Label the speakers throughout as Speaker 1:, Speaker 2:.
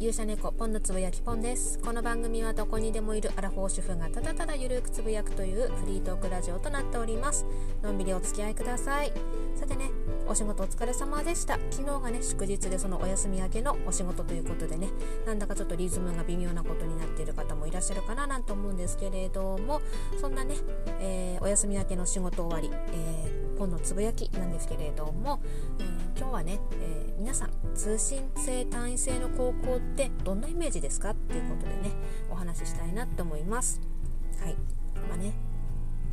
Speaker 1: 勇者猫ポンのつぶやきポンです。この番組はどこにでもいるアラフォー主婦がただただゆるくつぶやくというフリートークラジオとなっております。のんびりお付き合いください。さてねお仕事お疲れ様でした。昨日がね祝日でそのお休み明けのお仕事ということでねなんだかちょっとリズムが微妙なことになっている方もいらっしゃるかななんて思うんですけれどもそんなね、えー、お休み明けの仕事終わり、えー、ポンのつぶやきなんですけれども、えー今日はね、えー、皆さん通信制単位制の高校ってどんなイメージですかっていうことでねお話ししたいなって思います。はい。まあね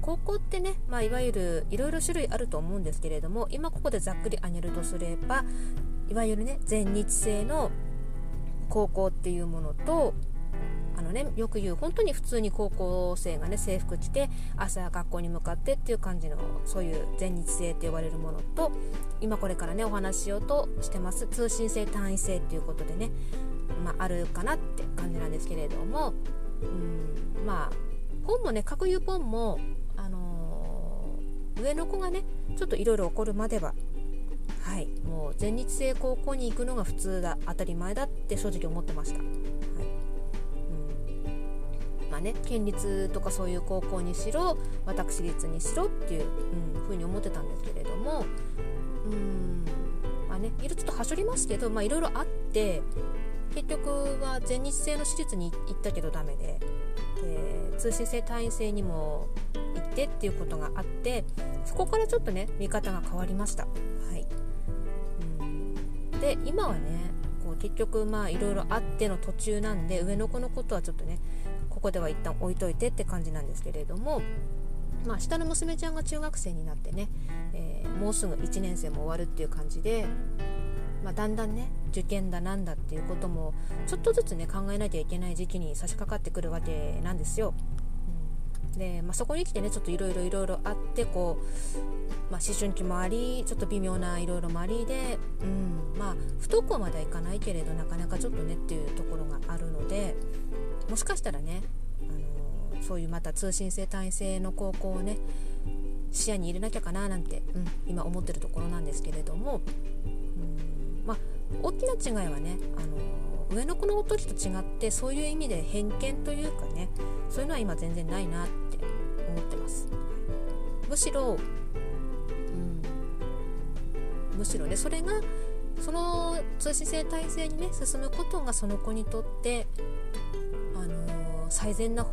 Speaker 1: 高校ってね、まあ、いわゆるいろいろ種類あると思うんですけれども今ここでざっくり挙げるとすればいわゆるね全日制の高校っていうものとあのねよく言う本当に普通に高校生がね制服着て朝学校に向かってっていう感じのそういう全日制って呼ばれるものと今これからねお話ししようとしてます通信制単位制っていうことでね、まあ、あるかなって感じなんですけれどもうんまあ本もね各有本も、あのー、上の子がねちょっといろいろ起こるまでははいもう全日制高校に行くのが普通だ当たり前だって正直思ってました。ね、県立とかそういう高校にしろ私立にしろっていう、うん、ふうに思ってたんですけれどもうんまあねいろいろちょっとはしょりますけど、まあ、いろいろあって結局は全日制の私立に行ったけどダメでで通信制単位制にも行ってっていうことがあってそこからちょっとね見方が変わりました。はいうんで今はねこう結局まあいろいろあっての途中なんで上の子のことはちょっとねこでは一旦置いといてって感じなんですけれども、まあ、下の娘ちゃんが中学生になってね、えー、もうすぐ1年生も終わるっていう感じで、まあ、だんだんね受験だなんだっていうこともちょっとずつね考えなきゃいけない時期に差し掛かってくるわけなんですよ。うん、で、まあ、そこに来てねちょっといろいろいろいろあってこう、まあ、思春期もありちょっと微妙ないろいろもありで、うんまあ、不登校まではいかないけれどなかなかちょっとねっていうところがあるので。もしかしたらね、あのー、そういうまた通信制単位制の高校をね視野に入れなきゃかななんて、うん、今思ってるところなんですけれども、うんまあ、大きな違いはね、あのー、上の子の時と違ってそういう意味で偏見というかねそういうのは今全然ないなって思ってます。むしろ、うん、むしろねそれがその通信制体制にね進むことがその子にとって最善な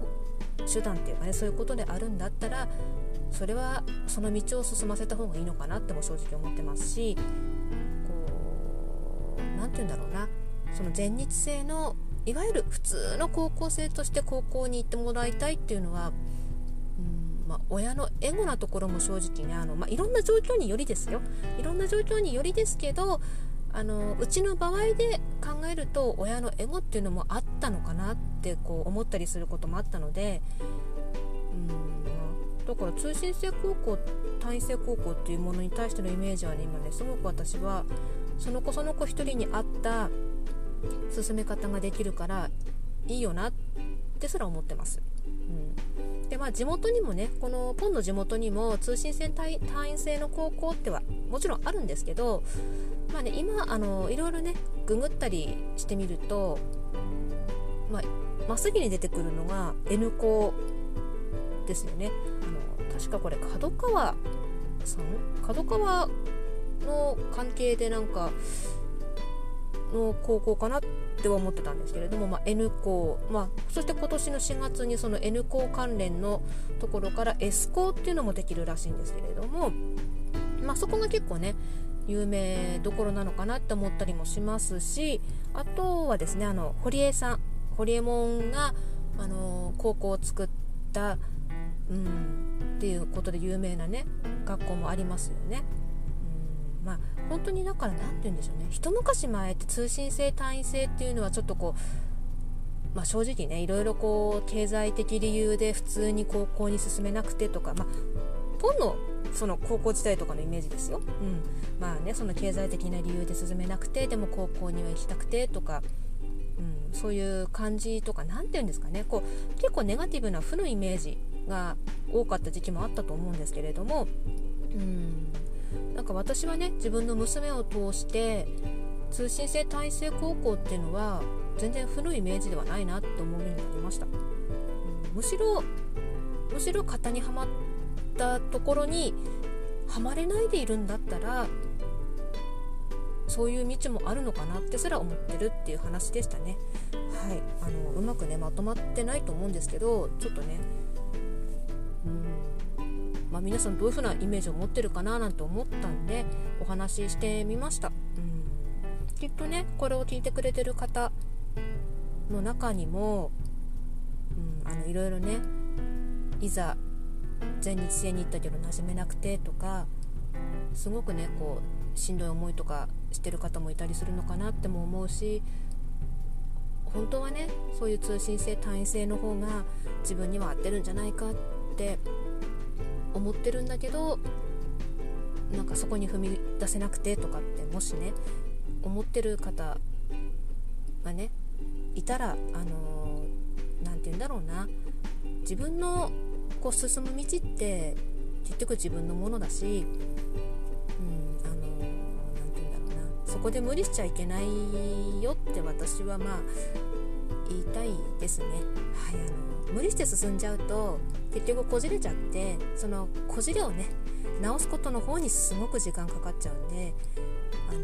Speaker 1: 手段っていうかねそういうことであるんだったらそれはその道を進ませた方がいいのかなっても正直思ってますしこう何て言うんだろうな。その全日制のいわゆる普通の高校生として高校に行ってもらいたいっていうのは、うんまあ、親のエゴなところも正直ねあの、まあ、いろんな状況によりですよ。いろんな状況によりですけどあのうちの場合で考えると親のエゴっていうのもあったのかなってこう思ったりすることもあったのでうんだから通信制高校単位制高校っていうものに対してのイメージはね今ねすごく私はその子その子一人に合った進め方ができるからいいよなってすら思ってます。うん、でまあ地元にもねこのポンの地元にも通信制単位制の高校ってはもちろんあるんですけどまあね今あのいろいろねググったりしてみるとまあ真っ先に出てくるのが N 校ですよね。あの確かこれ角川さん？角川の関係でなんかの高校かなって思ってたんですけれども、まあ、N 校、まあ、そして今年の4月にその N 校関連のところから S 校っていうのもできるらしいんですけれども、まあ、そこが結構ね有名どころなのかなって思ったりもしますしあとはですねあの堀江さん堀江門があの高校を作った、うん、っていうことで有名なね学校もありますよね。まあ本当にだから何て言うんでしょうね。一昔前って通信制単位制っていうのはちょっとこうまあ、正直ねいろいろこう経済的理由で普通に高校に進めなくてとか、まあ、ポンのその高校時代とかのイメージですよ、うん、まあねその経済的な理由で進めなくてでも高校には行きたくてとか、うん、そういう感じとか何て言うんですかね。こう結構ネガティブな負のイメージが多かった時期もあったと思うんですけれども、うん、なんか私はね自分の娘を通して通信制体制高校っていうのは全然古いイメージではないなって思うようになりました、うん、むしろむしろ型にはまったところにはまれないでいるんだったらそういう道もあるのかなってすら思ってるっていう話でしたね。はい。あのうまくねまとまってないと思うんですけどちょっとねまあ、皆さんどういう風なイメージを持ってるかななんて思ったんでお話ししてみました、うん、きっとねこれを聞いてくれてる方の中にも、うん、あのいろいろねいざ全日制に行ったけど馴染めなくてとかすごくねこうしんどい思いとかしてる方もいたりするのかなっても思うし本当はねそういう通信制単位制の方が自分には合ってるんじゃないかって思ってるんだけどなんかそこに踏み出せなくてとかってもしね思ってる方がねいたらあの何、ー、て言うんだろうな自分のこう進む道って結局自分のものだし、うん、あの何、ー、て言うんだろうなそこで無理しちゃいけないよって私はまあ言いたいですね。はいあの無理して進んじゃうと結局こじれちゃってそのこじれをね直すことの方にすごく時間かかっちゃうんであの、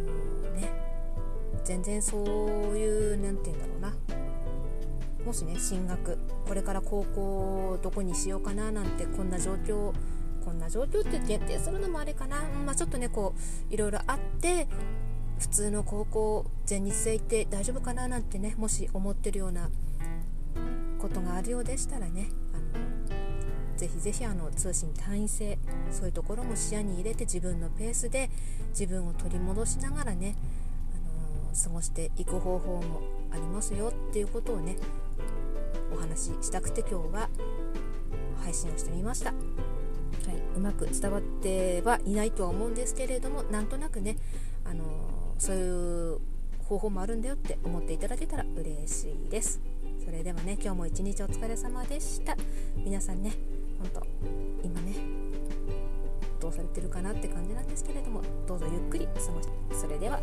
Speaker 1: ね全然そういう何て言うんだろうなもしね進学これから高校どこにしようかななんてこんな状況こんな状況って限定するのもあれかな、まあ、ちょっとねこういろいろあって普通の高校全日制行って大丈夫かななんてねもし思ってるようなことがあるようでしたらねあのぜひぜひあの通信単位制そういうところも視野に入れて自分のペースで自分を取り戻しながらね、あの過ごしていく方法もありますよっていうことをねお話ししたくて今日は配信をしてみました。はい、うまく伝わってはいないとは思うんですけれどもなんとなくね、そういう方法もあるんだよって思っていただけたら嬉しいです。それではね今日も一日お疲れ様でした皆さんねほんと今ねどうされてるかなって感じなんですけれどもどうぞゆっくり過ごしてそれでは